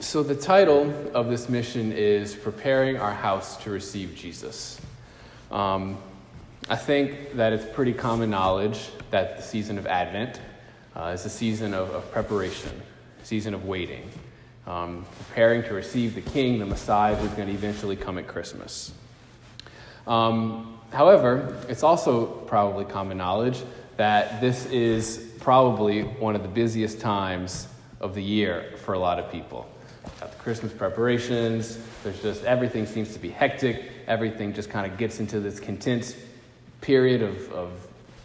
So, the title of this mission is Preparing Our House to Receive Jesus. Um, I think that it's pretty common knowledge that the season of Advent uh, is a season of, of preparation, season of waiting, um, preparing to receive the King, the Messiah, who's going to eventually come at Christmas. Um, however, it's also probably common knowledge that this is probably one of the busiest times of the year for a lot of people. Got the Christmas preparations, there's just everything seems to be hectic, everything just kind of gets into this content period of, of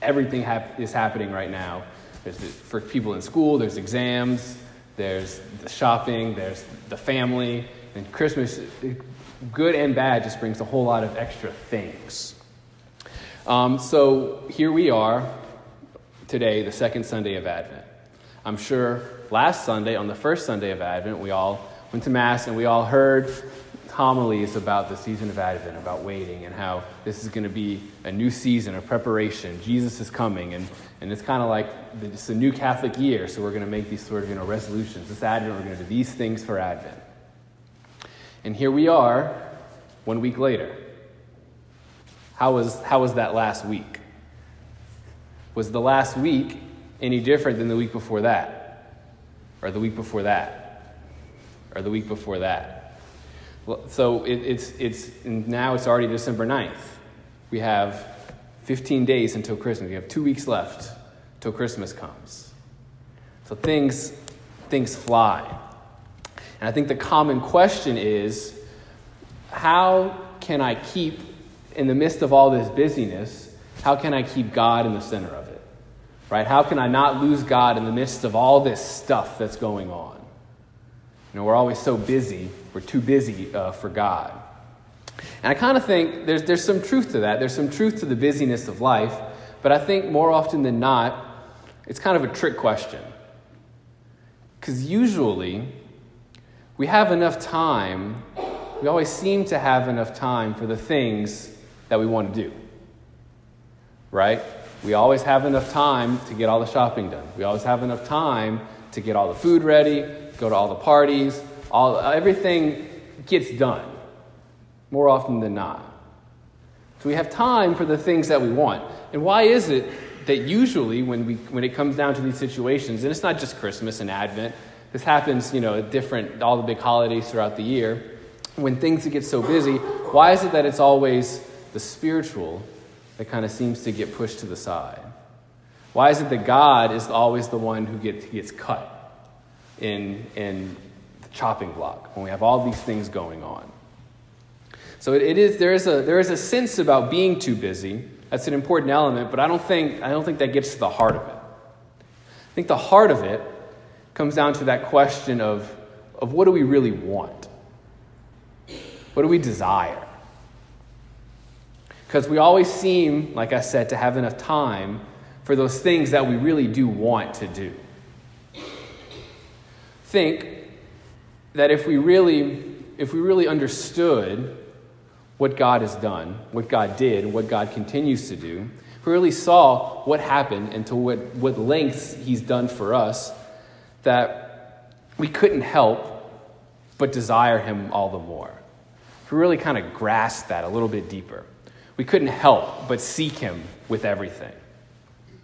everything hap- is happening right now. There's the, for people in school, there's exams, there's the shopping, there's the family, and Christmas, good and bad, just brings a whole lot of extra things. Um, so here we are today, the second Sunday of Advent. I'm sure last Sunday, on the first Sunday of Advent, we all went to Mass and we all heard homilies about the season of Advent, about waiting, and how this is going to be a new season of preparation. Jesus is coming, and, and it's kind of like it's a new Catholic year, so we're going to make these sort of you know, resolutions. This Advent, we're going to do these things for Advent. And here we are, one week later. How was, how was that last week? Was the last week any different than the week before that? Or the week before that? Or the week before that? So it, it's, it's, now it's already December 9th. We have 15 days until Christmas. We have two weeks left till Christmas comes. So things, things fly. And I think the common question is how can I keep, in the midst of all this busyness, how can I keep God in the center of it? Right? How can I not lose God in the midst of all this stuff that's going on? Know, we're always so busy, we're too busy uh, for God. And I kind of think there's, there's some truth to that. There's some truth to the busyness of life, but I think more often than not, it's kind of a trick question. Because usually, we have enough time, we always seem to have enough time for the things that we want to do. Right? We always have enough time to get all the shopping done. We always have enough time to get all the food ready, go to all the parties, all, everything gets done more often than not. So we have time for the things that we want. And why is it that usually when, we, when it comes down to these situations, and it's not just Christmas and Advent, this happens, you know, different, all the big holidays throughout the year, when things get so busy, why is it that it's always the spiritual that kind of seems to get pushed to the side? Why is it that God is always the one who gets, gets cut in, in the chopping block when we have all these things going on? So it, it is, there, is a, there is a sense about being too busy. That's an important element, but I don't, think, I don't think that gets to the heart of it. I think the heart of it comes down to that question of, of what do we really want? What do we desire? Because we always seem, like I said, to have enough time for those things that we really do want to do. Think that if we really, if we really understood what God has done, what God did, what God continues to do, if we really saw what happened and to what, what lengths He's done for us, that we couldn't help but desire Him all the more. If we really kind of grasp that a little bit deeper, we couldn't help but seek Him with everything.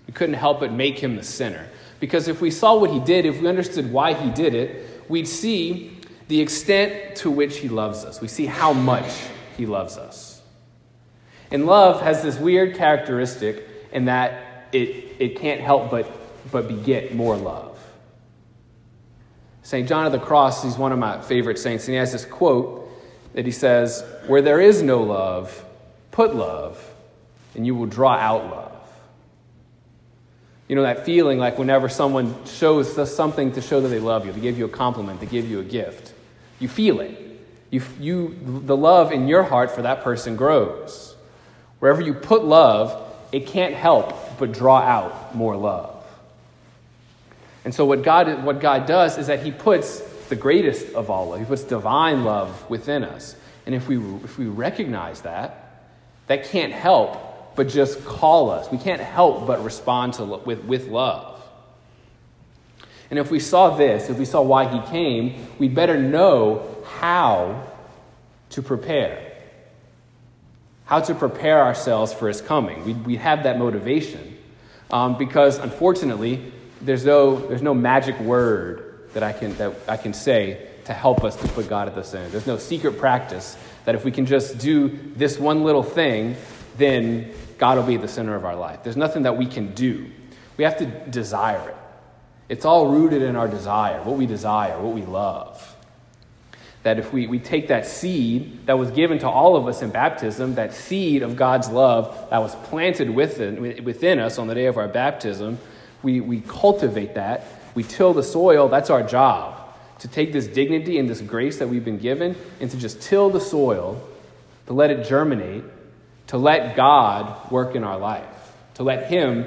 We couldn't help but make Him the center. Because if we saw what He did, if we understood why He did it, we'd see the extent to which He loves us. We see how much He loves us. And love has this weird characteristic in that it, it can't help but, but beget more love. St. John of the Cross, he's one of my favorite saints, and he has this quote that he says, Where there is no love, put love, and you will draw out love. You know, that feeling like whenever someone shows something to show that they love you, to give you a compliment, to give you a gift, you feel it. You, you, the love in your heart for that person grows. Wherever you put love, it can't help but draw out more love. And so, what God, what God does is that He puts the greatest of all love, He puts divine love within us. And if we, if we recognize that, that can't help but just call us. We can't help but respond to, with, with love. And if we saw this, if we saw why he came, we'd better know how to prepare. How to prepare ourselves for his coming. We'd, we'd have that motivation. Um, because unfortunately, there's no, there's no magic word that I, can, that I can say to help us to put God at the center. There's no secret practice that if we can just do this one little thing, then God will be the center of our life. There's nothing that we can do. We have to desire it. It's all rooted in our desire, what we desire, what we love. That if we, we take that seed that was given to all of us in baptism, that seed of God's love that was planted within, within us on the day of our baptism, we, we cultivate that, we till the soil, that's our job. To take this dignity and this grace that we've been given and to just till the soil, to let it germinate, to let God work in our life, to let Him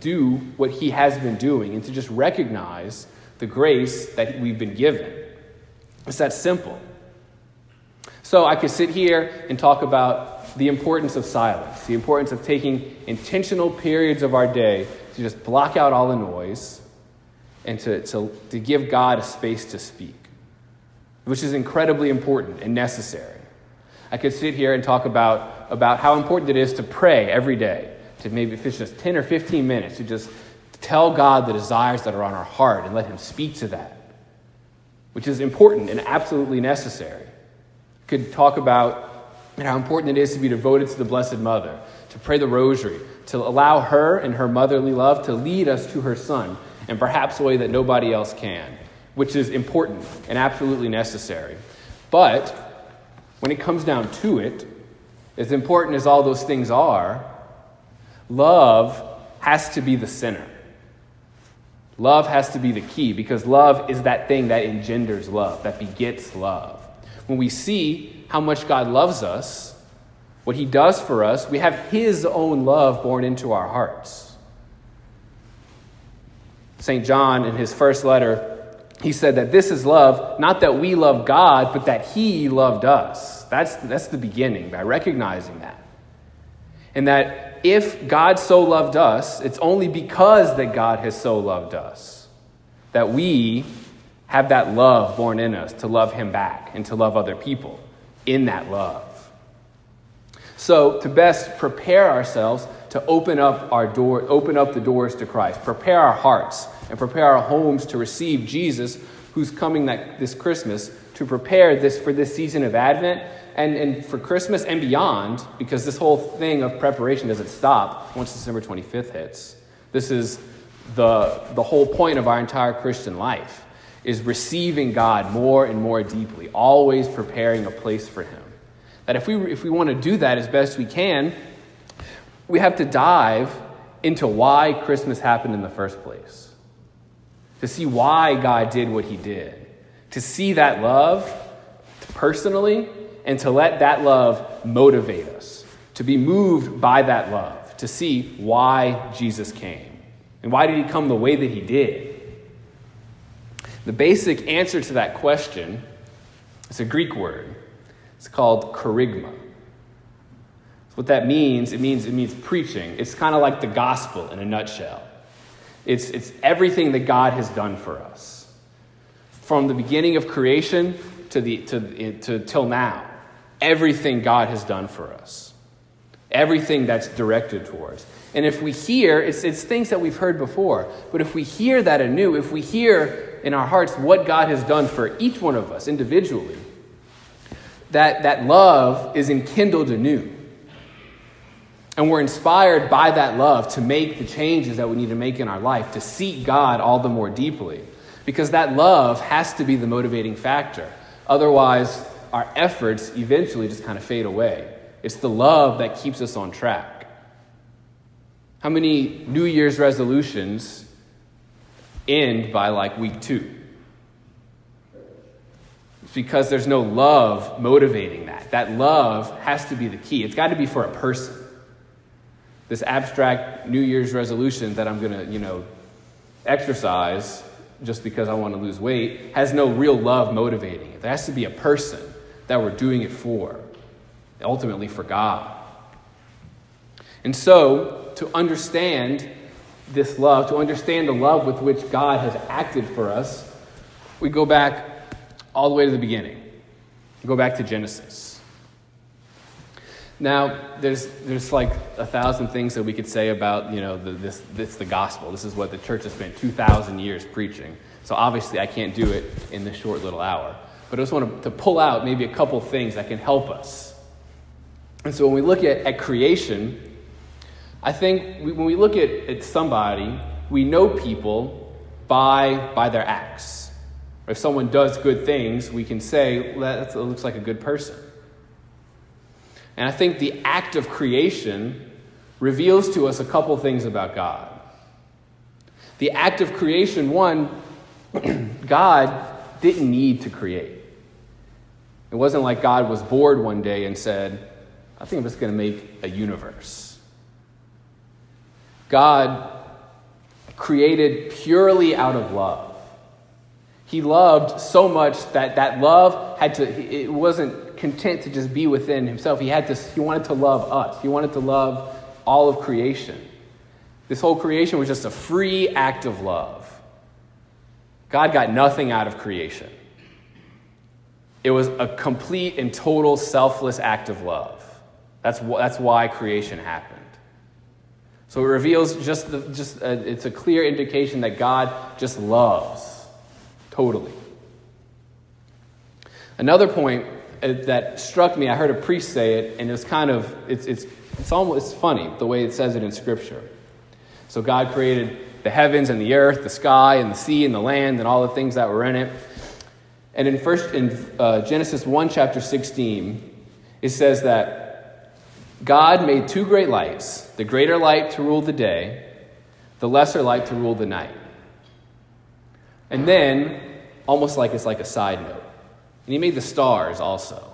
do what He has been doing, and to just recognize the grace that we've been given. It's that simple. So I could sit here and talk about the importance of silence, the importance of taking intentional periods of our day to just block out all the noise and to, to, to give God a space to speak, which is incredibly important and necessary. I could sit here and talk about, about how important it is to pray every day, to maybe if it's just 10 or 15 minutes, to just tell God the desires that are on our heart and let Him speak to that, which is important and absolutely necessary. Could talk about how important it is to be devoted to the Blessed Mother, to pray the rosary, to allow her and her motherly love to lead us to her Son, and perhaps a way that nobody else can, which is important and absolutely necessary. But when it comes down to it, as important as all those things are, love has to be the center. Love has to be the key because love is that thing that engenders love, that begets love. When we see how much God loves us, what He does for us, we have His own love born into our hearts. St. John, in his first letter, he said that this is love, not that we love God, but that He loved us. That's, that's the beginning, by recognizing that. And that if God so loved us, it's only because that God has so loved us that we have that love born in us to love Him back and to love other people in that love. So, to best prepare ourselves to open up our door, open up the doors to Christ, prepare our hearts and prepare our homes to receive Jesus, who's coming that, this Christmas, to prepare this for this season of Advent and, and for Christmas and beyond, because this whole thing of preparation doesn't stop once December 25th hits. This is the, the whole point of our entire Christian life is receiving God more and more deeply, always preparing a place for Him. That if we, if we want to do that as best we can, we have to dive into why Christmas happened in the first place, to see why God did what he did, to see that love personally, and to let that love motivate us, to be moved by that love, to see why Jesus came. And why did he come the way that he did? The basic answer to that question is a Greek word. It's called kerygma. What that means, it means it means preaching. It's kind of like the gospel in a nutshell. It's, it's everything that God has done for us. From the beginning of creation to, the, to, to till now, everything God has done for us. Everything that's directed towards. And if we hear, it's, it's things that we've heard before, but if we hear that anew, if we hear in our hearts what God has done for each one of us individually, that, that love is enkindled anew. And we're inspired by that love to make the changes that we need to make in our life, to seek God all the more deeply. Because that love has to be the motivating factor. Otherwise, our efforts eventually just kind of fade away. It's the love that keeps us on track. How many New Year's resolutions end by like week two? It's because there's no love motivating that. That love has to be the key. It's got to be for a person this abstract New Year's resolution that I'm going to, you know, exercise just because I want to lose weight has no real love motivating it. There has to be a person that we're doing it for, ultimately for God. And so, to understand this love, to understand the love with which God has acted for us, we go back all the way to the beginning. We go back to Genesis. Now, there's, there's like a thousand things that we could say about, you know, the, this, this, the gospel. This is what the church has spent 2,000 years preaching. So obviously, I can't do it in this short little hour. But I just want to, pull out maybe a couple things that can help us. And so when we look at, at creation, I think we, when we look at, at somebody, we know people by, by their acts. If someone does good things, we can say, that looks like a good person. And I think the act of creation reveals to us a couple things about God. The act of creation, one, God didn't need to create. It wasn't like God was bored one day and said, I think I'm just going to make a universe. God created purely out of love. He loved so much that that love had to, it wasn't content to just be within himself. He had to, he wanted to love us. He wanted to love all of creation. This whole creation was just a free act of love. God got nothing out of creation. It was a complete and total selfless act of love. That's, wh- that's why creation happened. So it reveals just, the, just a, uh, it's a clear indication that God just loves totally. Another point uh, that struck me, I heard a priest say it, and it's kind of, it's, it's, it's almost it's funny the way it says it in Scripture. So God created the heavens and the earth, the sky and the sea and the land and all the things that were in it. And in first in uh, Genesis 1 chapter 16, it says that God made two great lights, the greater light to rule the day, the lesser light to rule the night. And then, almost like it's like a side note, and he made the stars also.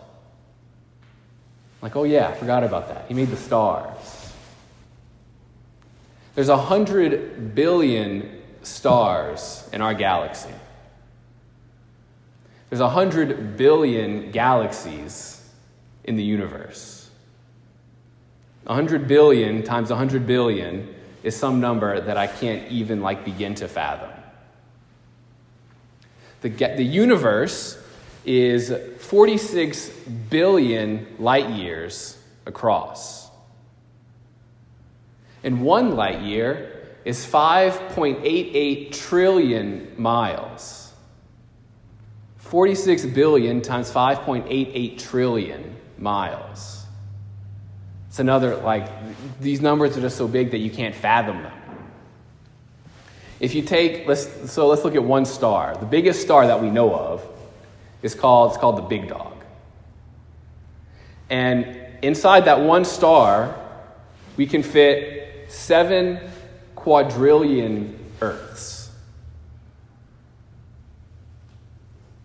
Like, oh yeah, I forgot about that. He made the stars. There's a hundred billion stars in our galaxy. There's a hundred billion galaxies in the universe. A hundred billion times a hundred billion is some number that I can't even like begin to fathom. The, the universe is 46 billion light years across. And one light year is 5.88 trillion miles. 46 billion times 5.88 trillion miles. It's another, like, these numbers are just so big that you can't fathom them. If you take, let's, so let's look at one star. The biggest star that we know of is called, it's called the Big Dog. And inside that one star, we can fit seven quadrillion Earths.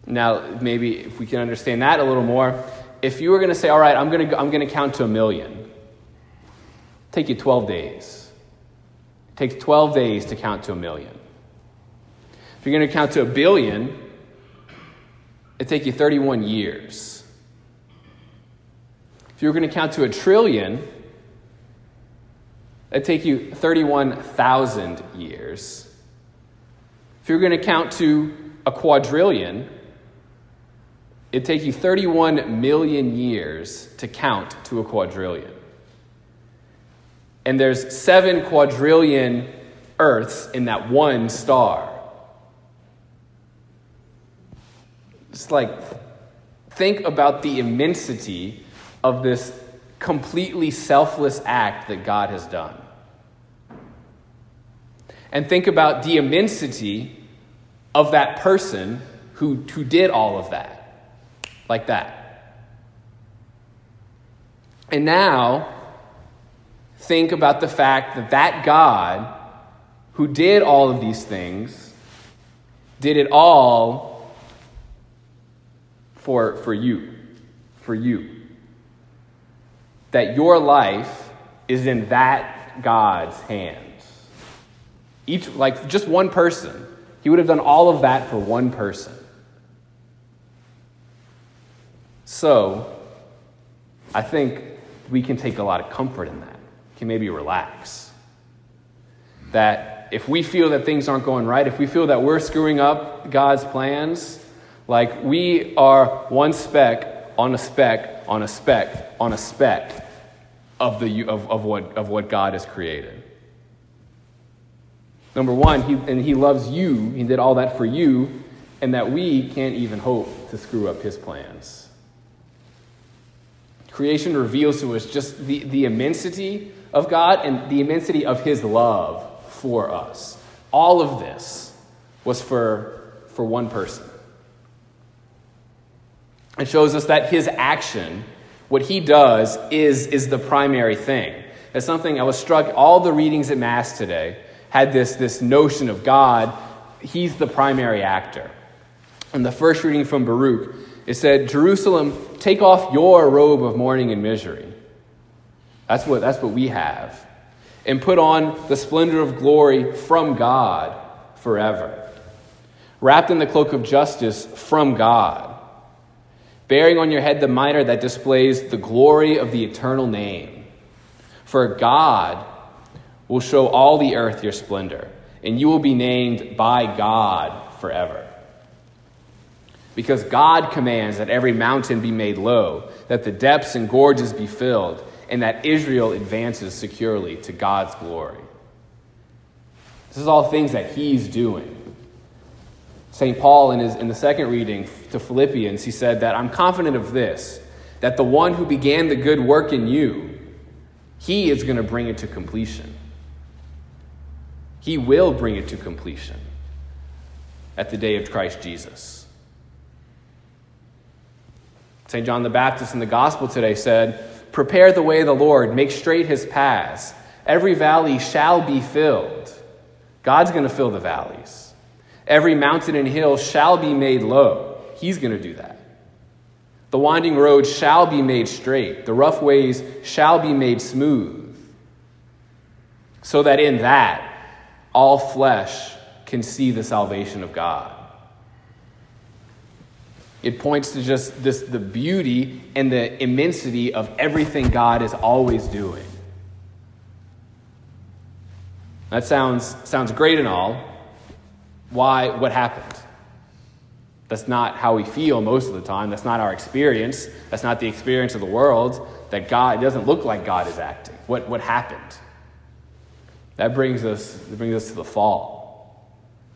Now, maybe if we can understand that a little more, if you were going to say, all right, I'm going to, I'm going to count to a million, take you 12 days. It takes 12 days to count to a million. If you're going to count to a billion, it take you 31 years. If you were going to count to a trillion, It'd take you 31,000 years. If you're going to count to a quadrillion, it'd take you 31 million years to count to a quadrillion. And there's seven quadrillion Earths in that one star. Just like, think about the immensity of this completely selfless act that God has done and think about the immensity of that person who, who did all of that, like that. And now, think about the fact that that God who did all of these things did it all for, for you, for you. That your life is in that God's hands. Each, like just one person. He would have done all of that for one person. So, I think we can take a lot of comfort in that. Can maybe relax. That if we feel that things aren't going right, if we feel that we're screwing up God's plans, like we are one speck on a speck on a speck on a speck of, the, of, of, what, of what God has created. Number one, he, and He loves you, He did all that for you, and that we can't even hope to screw up His plans. Creation reveals to us just the, the immensity of God and the immensity of His love for us. All of this was for, for one person. It shows us that His action, what He does, is, is the primary thing. It's something I was struck, all the readings at Mass today had this, this notion of God, He's the primary actor. And the first reading from Baruch, it said, Jerusalem, take off your robe of mourning and misery. That's what, that's what we have. And put on the splendor of glory from God forever. Wrapped in the cloak of justice from God. Bearing on your head the mitre that displays the glory of the eternal name. For God will show all the earth your splendor, and you will be named by God forever. Because God commands that every mountain be made low, that the depths and gorges be filled and that Israel advances securely to God's glory. This is all things that he's doing. St. Paul, in, his, in the second reading to Philippians, he said that I'm confident of this, that the one who began the good work in you, he is going to bring it to completion. He will bring it to completion at the day of Christ Jesus. St. John the Baptist in the gospel today said, Prepare the way of the Lord, make straight his paths. Every valley shall be filled. God's going to fill the valleys. Every mountain and hill shall be made low. He's going to do that. The winding road shall be made straight, the rough ways shall be made smooth, so that in that all flesh can see the salvation of God. It points to just this the beauty and the immensity of everything God is always doing. That sounds sounds great and all. Why what happened? That's not how we feel most of the time. That's not our experience. That's not the experience of the world. That God doesn't look like God is acting. What what happened? That brings us that brings us to the fall.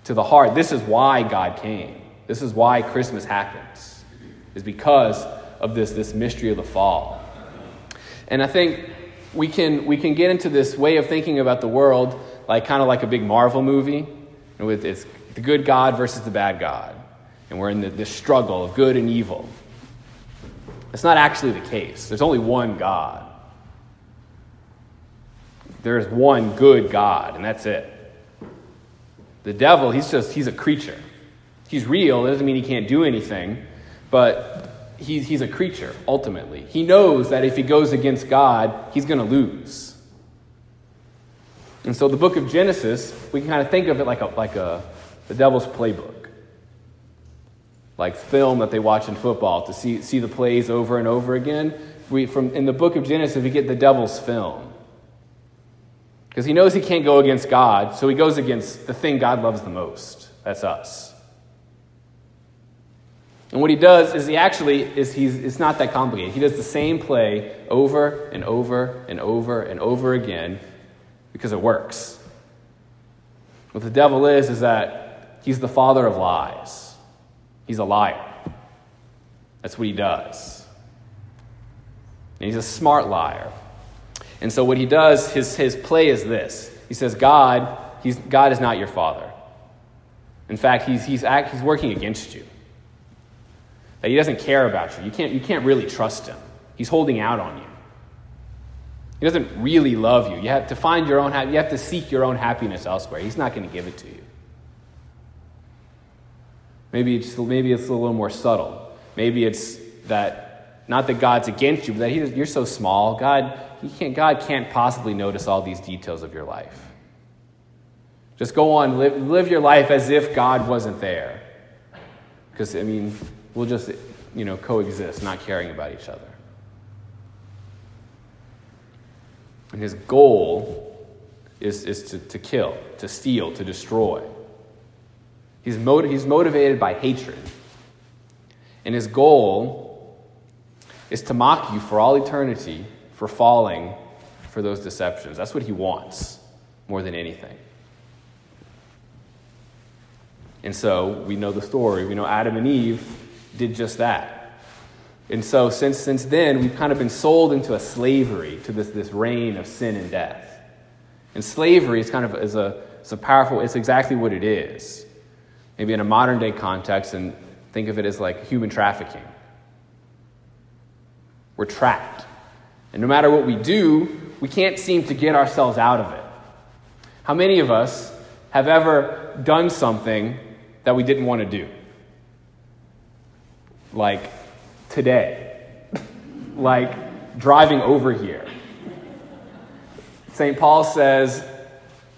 To the heart. This is why God came. This is why Christmas happens, is because of this, this mystery of the fall. And I think we can, we can get into this way of thinking about the world like kind of like a big Marvel movie, with it's the good God versus the bad God. And we're in the, this struggle of good and evil. It's not actually the case. There's only one God. There's one good God, and that's it. The devil, he's just, he's a creature. He's real. It doesn't mean he can't do anything, but he's, he's a creature, ultimately. He knows that if he goes against God, he's going to lose. And so the book of Genesis, we can kind of think of it like, a, like a, the devil's playbook. Like film that they watch in football to see, see the plays over and over again. We, from, in the book of Genesis, we get the devil's film. Because he knows he can't go against God, so he goes against the thing God loves the most. That's us. And what he does is he actually is he's it's not that complicated. He does the same play over and over and over and over again because it works. What the devil is is that he's the father of lies. He's a liar. That's what he does. And he's a smart liar. And so what he does, his, his play is this. He says, God, he's, God is not your father. In fact, he's, he's, act, he's working against you that he doesn't care about you. You can't, you can't really trust him. He's holding out on you. He doesn't really love you. You have to find your own you have to seek your own happiness elsewhere. He's not going to give it to you. Maybe it's, maybe it's a little more subtle. Maybe it's that not that God's against you, but that he, you're so small. God, he can't, God can't possibly notice all these details of your life. Just go on, live, live your life as if God wasn't there. Because, I mean, we'll just, you know, coexist, not caring about each other. And his goal is, is to, to kill, to steal, to destroy. He's, motiv- he's motivated by hatred. And his goal is to mock you for all eternity for falling for those deceptions. That's what he wants more than anything. And so we know the story. We know Adam and Eve did just that. And so since, since then, we've kind of been sold into a slavery to this, this reign of sin and death. And slavery is kind of is a, is a powerful, it's exactly what it is. Maybe in a modern day context, and think of it as like human trafficking. We're trapped. And no matter what we do, we can't seem to get ourselves out of it. How many of us have ever done something that we didn't want to do? Like today, like driving over here. St. Paul says,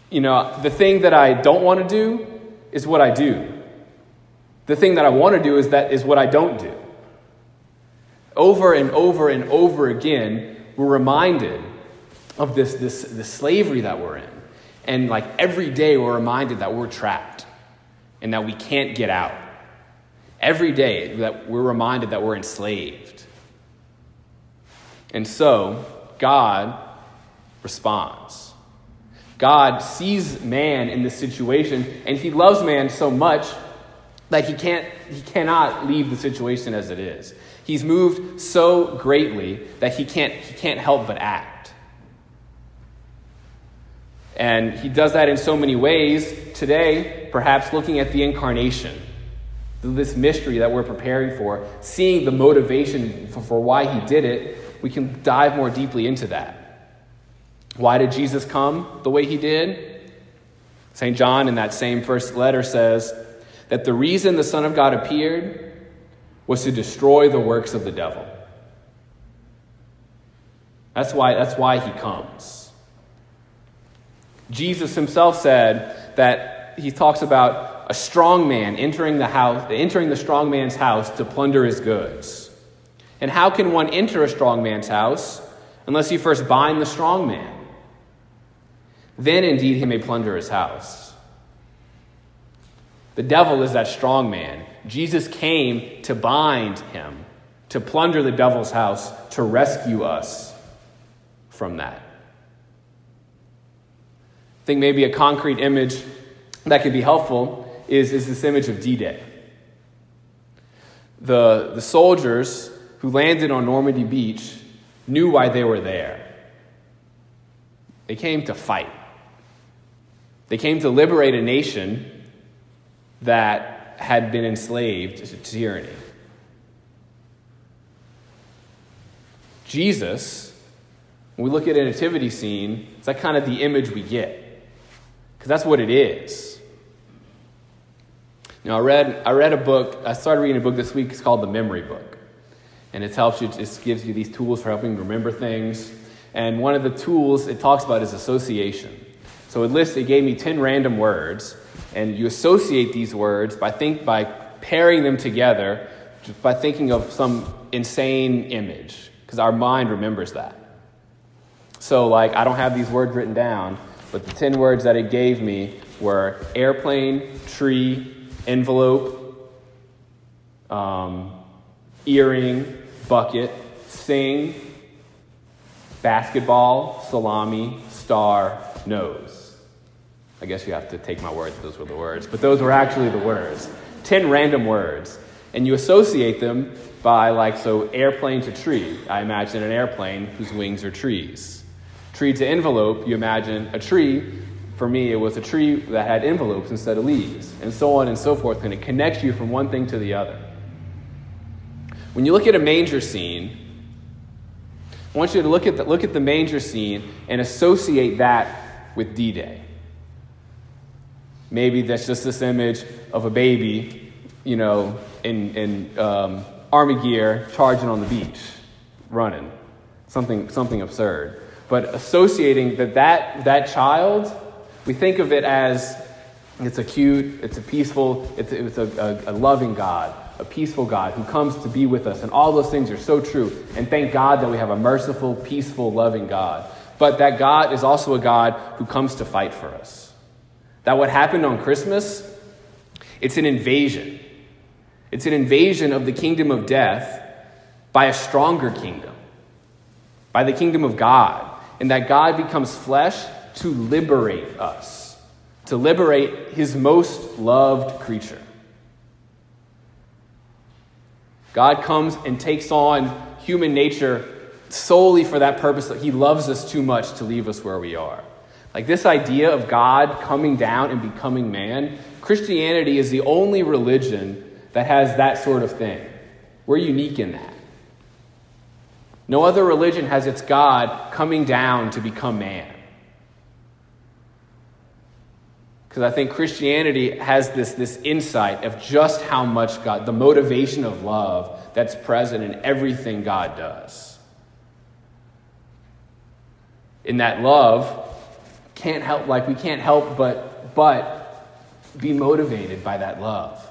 you know, the thing that I don't want to do is what I do. The thing that I want to do is that is what I don't do. Over and over and over again, we're reminded of this, this, this slavery that we're in. And like every day, we're reminded that we're trapped and that we can't get out. Every day that we're reminded that we're enslaved. And so, God responds. God sees man in this situation, and he loves man so much that he, can't, he cannot leave the situation as it is. He's moved so greatly that he can't, he can't help but act. And he does that in so many ways. Today, perhaps looking at the incarnation, this mystery that we're preparing for, seeing the motivation for, for why he did it, we can dive more deeply into that. Why did Jesus come the way he did? St. John, in that same first letter, says that the reason the Son of God appeared was to destroy the works of the devil. That's why, that's why he comes. Jesus himself said that he talks about a strong man entering the house, entering the strong man's house to plunder his goods. And how can one enter a strong man's house unless you first bind the strong man? Then indeed he may plunder his house. The devil is that strong man. Jesus came to bind him, to plunder the devil's house, to rescue us from that. I think maybe a concrete image that could be helpful is, is this image of D Day. The, the soldiers who landed on Normandy Beach knew why they were there. They came to fight. They came to liberate a nation that had been enslaved to tyranny. Jesus, when we look at a nativity scene, it's that kind of the image we get. Because that's what it is. Now, I read, I read a book, I started reading a book this week, it's called The Memory Book. And it helps you, it gives you these tools for helping remember things. And one of the tools it talks about is association. So it lists, it gave me 10 random words, and you associate these words by, think, by pairing them together, by thinking of some insane image, because our mind remembers that. So, like, I don't have these words written down, but the 10 words that it gave me were airplane, tree, envelope, um, earring, bucket, sing, basketball, salami, star, nose. I guess you have to take my word that those were the words, but those were actually the words. 10 random words. And you associate them by, like, so airplane to tree. I imagine an airplane whose wings are trees. Tree to envelope, you imagine a tree. For me, it was a tree that had envelopes instead of leaves, and so on and so forth. And it connects you from one thing to the other. When you look at a manger scene, I want you to look at the, look at the manger scene and associate that with D Day. Maybe that's just this image of a baby, you know, in, in um, army gear charging on the beach, running. Something, something absurd. But associating that, that that child, we think of it as it's a cute, it's a peaceful, it's, it's a, a, a loving God, a peaceful God who comes to be with us. And all those things are so true. And thank God that we have a merciful, peaceful, loving God. but that God is also a God who comes to fight for us. That what happened on Christmas, it's an invasion. It's an invasion of the kingdom of death by a stronger kingdom, by the kingdom of God, and that God becomes flesh to liberate us, to liberate his most loved creature. God comes and takes on human nature solely for that purpose that he loves us too much to leave us where we are. Like this idea of God coming down and becoming man, Christianity is the only religion that has that sort of thing. We're unique in that. No other religion has its God coming down to become man. Because I think Christianity has this, this insight of just how much God, the motivation of love that's present in everything God does. In that love, can't help like we can't help but but be motivated by that love.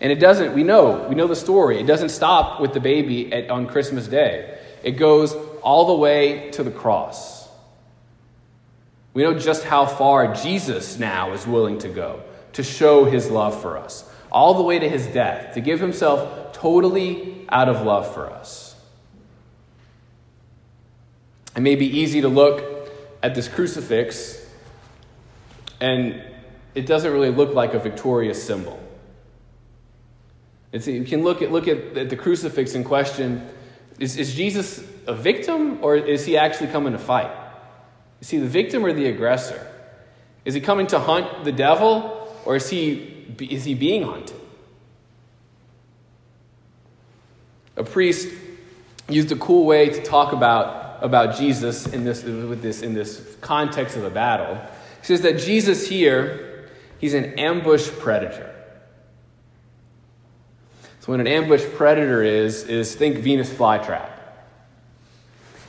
And it doesn't, we know, we know the story. It doesn't stop with the baby at, on Christmas Day. It goes all the way to the cross. We know just how far Jesus now is willing to go to show his love for us, all the way to his death, to give himself totally out of love for us. It may be easy to look at this crucifix and it doesn't really look like a victorious symbol. It's, you can look at, look at, at the crucifix in question is, is Jesus a victim or is he actually coming to fight? Is he the victim or the aggressor? Is he coming to hunt the devil or is he, is he being hunted? A priest used a cool way to talk about, about Jesus in this, with this, in this context of a battle. He says that Jesus here, he's an ambush predator. So, what an ambush predator is, is think Venus flytrap.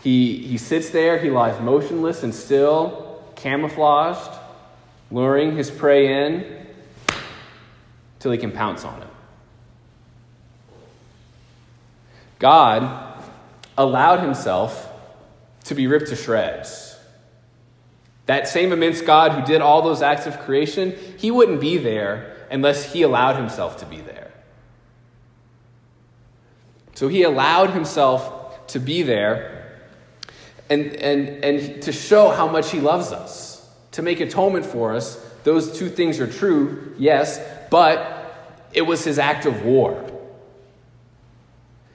He, he sits there, he lies motionless and still, camouflaged, luring his prey in till he can pounce on it. God allowed himself to be ripped to shreds. That same immense God who did all those acts of creation, he wouldn't be there unless he allowed himself to be there. So he allowed himself to be there and, and, and to show how much He loves us, to make atonement for us. Those two things are true, yes, but it was His act of war.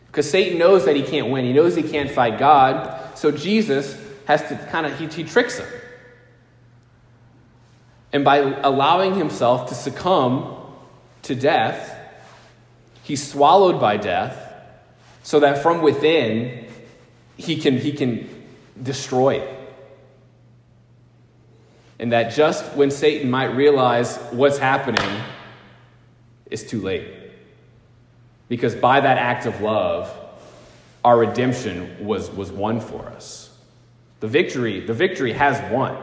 Because Satan knows that he can't win, he knows he can't fight God, so Jesus has to kind of, he, he tricks him. And by allowing himself to succumb to death, he's swallowed by death so that from within he can, he can destroy. And that just when Satan might realize what's happening, it's too late. Because by that act of love, our redemption was, was won for us. The victory, the victory has won.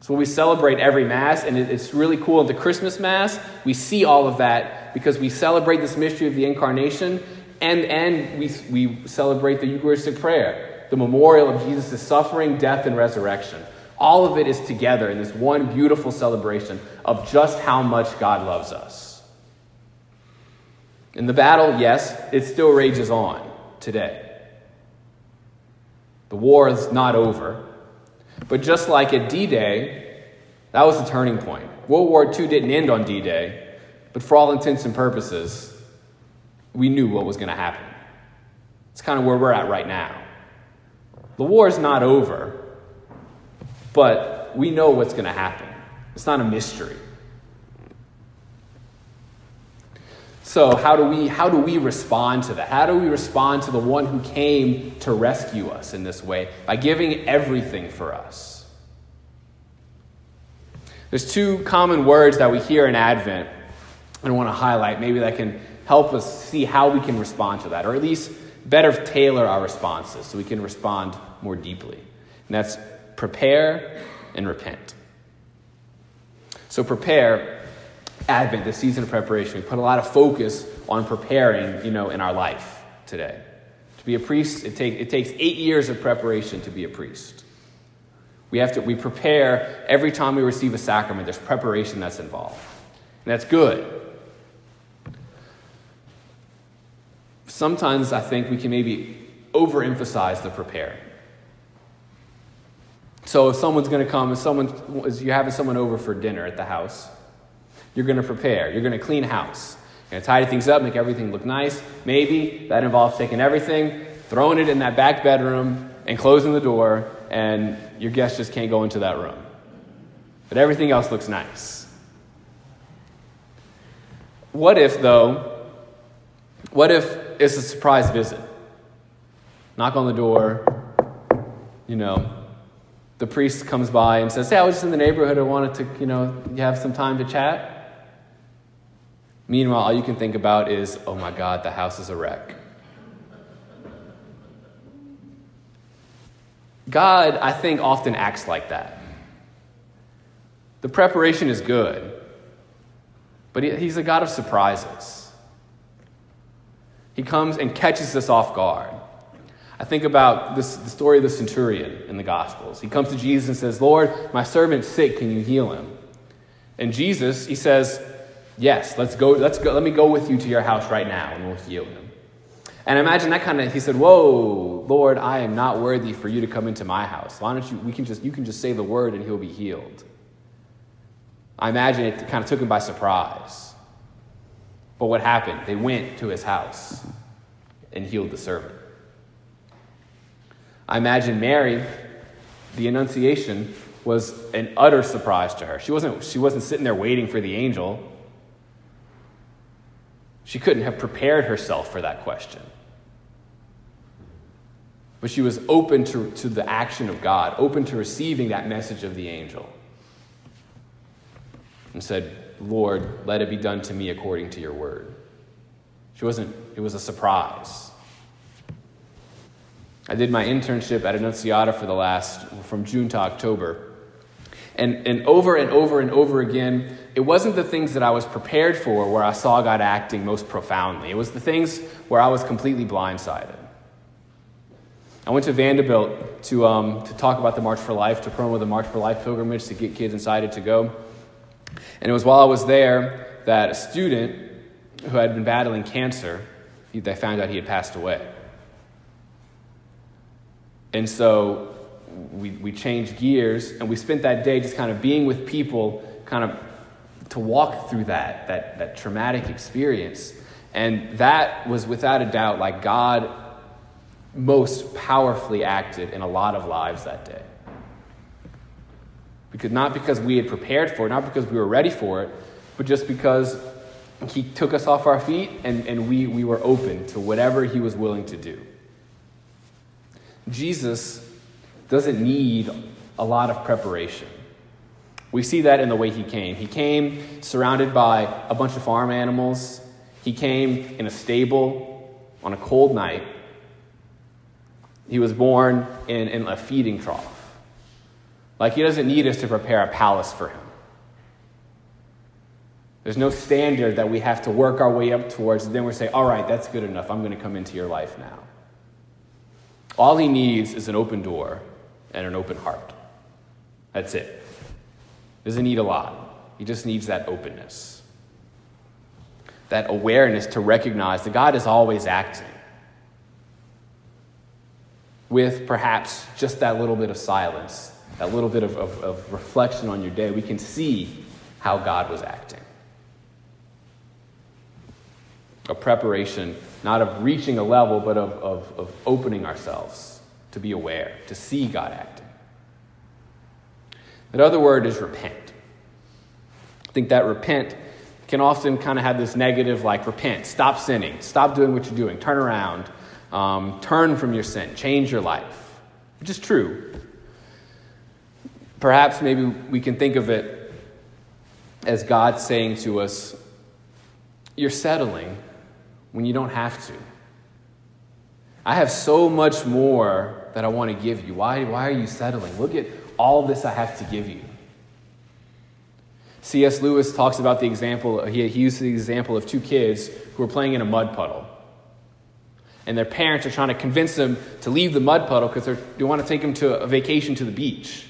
So we celebrate every Mass, and it's really cool. The Christmas Mass, we see all of that because we celebrate this mystery of the Incarnation, and, and we, we celebrate the Eucharistic prayer the memorial of Jesus' suffering, death, and resurrection. All of it is together in this one beautiful celebration of just how much God loves us. In the battle, yes, it still rages on today. The war is not over. But just like at D Day, that was the turning point. World War II didn't end on D Day, but for all intents and purposes, we knew what was going to happen. It's kind of where we're at right now. The war is not over, but we know what's going to happen. It's not a mystery. So, how do, we, how do we respond to that? How do we respond to the one who came to rescue us in this way? By giving everything for us. There's two common words that we hear in Advent I want to highlight. Maybe that can help us see how we can respond to that, or at least better tailor our responses so we can respond more deeply. And that's prepare and repent. So, prepare, Advent, the season of preparation. We put a lot of focus on preparing, you know, in our life today. To be a priest, it, take, it takes eight years of preparation to be a priest. We have to we prepare every time we receive a sacrament, there's preparation that's involved. And that's good. Sometimes I think we can maybe overemphasize the prepare. So if someone's going to come, if someone if you're having someone over for dinner at the house, you're going to prepare. You're going to clean house. You're going to tidy things up, make everything look nice. Maybe that involves taking everything, throwing it in that back bedroom, and closing the door, and your guest just can't go into that room. But everything else looks nice. What if, though, what if it's a surprise visit? Knock on the door, you know, the priest comes by and says, Hey, I was just in the neighborhood. I wanted to, you know, you have some time to chat. Meanwhile, all you can think about is, Oh my God, the house is a wreck. God, I think, often acts like that. The preparation is good, but He's a God of surprises. He comes and catches us off guard. I think about this, the story of the centurion in the Gospels. He comes to Jesus and says, Lord, my servant's sick. Can you heal him? And Jesus, he says, Yes, let's go, let's go, let me go with you to your house right now and we'll heal him. And imagine that kind of, he said, Whoa, Lord, I am not worthy for you to come into my house. Why don't you, we can just, you can just say the word and he'll be healed. I imagine it kind of took him by surprise. But what happened? They went to his house and healed the servant. I imagine Mary, the Annunciation, was an utter surprise to her. She wasn't, she wasn't sitting there waiting for the angel. She couldn't have prepared herself for that question. But she was open to, to the action of God, open to receiving that message of the angel. And said, Lord, let it be done to me according to your word. She wasn't, it was a surprise. I did my internship at Annunciata for the last, from June to October. And, and over and over and over again, it wasn't the things that I was prepared for where I saw God acting most profoundly. It was the things where I was completely blindsided. I went to Vanderbilt to, um, to talk about the March for Life, to promote the March for Life pilgrimage to get kids excited to go. And it was while I was there that a student who had been battling cancer, they found out he had passed away. And so we, we changed gears and we spent that day just kind of being with people, kind of to walk through that, that, that traumatic experience. And that was without a doubt like God most powerfully acted in a lot of lives that day. Because not because we had prepared for it, not because we were ready for it, but just because he took us off our feet and, and we, we were open to whatever he was willing to do. Jesus doesn't need a lot of preparation. We see that in the way he came. He came surrounded by a bunch of farm animals. He came in a stable on a cold night. He was born in, in a feeding trough. Like, he doesn't need us to prepare a palace for him. There's no standard that we have to work our way up towards, and then we say, all right, that's good enough. I'm going to come into your life now. All he needs is an open door and an open heart. That's it. Doesn't need a lot. He just needs that openness. That awareness to recognize that God is always acting. With perhaps just that little bit of silence, that little bit of, of, of reflection on your day, we can see how God was acting. A preparation not of reaching a level, but of, of, of opening ourselves to be aware, to see God acting. The other word is repent. I think that repent can often kind of have this negative, like repent, stop sinning, stop doing what you're doing, turn around, um, turn from your sin, change your life, which is true. Perhaps maybe we can think of it as God saying to us, You're settling when you don't have to. I have so much more that I want to give you. Why, why are you settling? Look at all this I have to give you. C.S. Lewis talks about the example, he, he used the example of two kids who were playing in a mud puddle. and their parents are trying to convince them to leave the mud puddle because they want to take them to a vacation to the beach.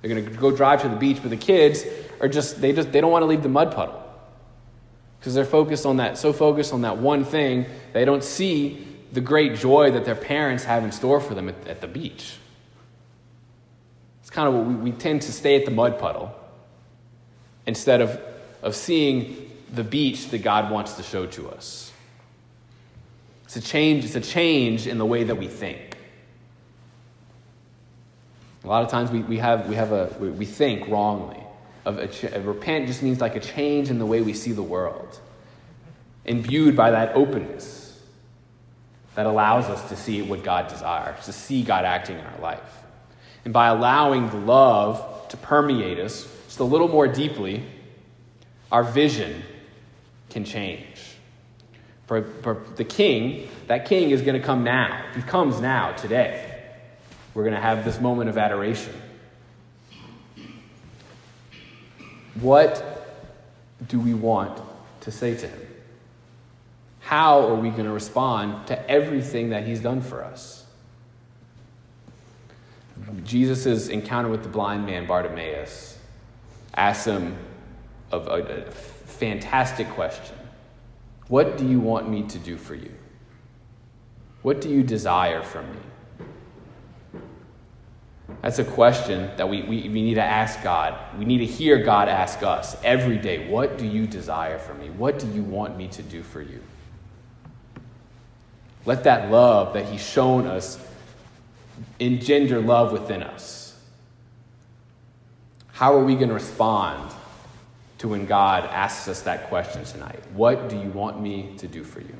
They're going to go drive to the beach, but the kids are just they just they don't want to leave the mud puddle because they're focused on that so focused on that one thing they don't see the great joy that their parents have in store for them at, at the beach. It's kind of what we, we tend to stay at the mud puddle instead of, of seeing the beach that God wants to show to us. It's a change, it's a change in the way that we think. A lot of times we, we, have, we, have a, we, think wrongly. Of a repent just means like a change in the way we see the world, imbued by that openness that allows us to see what God desires, to see God acting in our life. And by allowing the love to permeate us just a little more deeply, our vision can change. For, for the king, that king is going to come now. He comes now, today. We're going to have this moment of adoration. What do we want to say to him? How are we going to respond to everything that he's done for us? Jesus' encounter with the blind man, Bartimaeus, asks him a, a, a fantastic question What do you want me to do for you? What do you desire from me? That's a question that we, we, we need to ask God. We need to hear God ask us every day What do you desire from me? What do you want me to do for you? Let that love that He's shown us engender love within us. How are we going to respond to when God asks us that question tonight? What do you want me to do for you?